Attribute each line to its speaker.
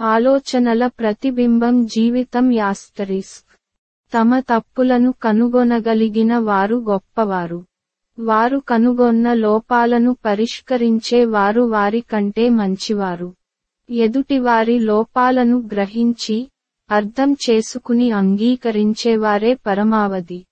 Speaker 1: ఆలోచనల ప్రతిబింబం జీవితం యాస్తరిస్క్. తమ తప్పులను కనుగొనగలిగిన వారు గొప్పవారు. వారు కనుగొన్న లోపాలను పరిష్కరించే వారు వారి కంటే మంచివారు. ఎదుటివారి లోపాలను గ్రహించి అర్థం చేసుకుని అంగీకరించేవారే పరమావధి.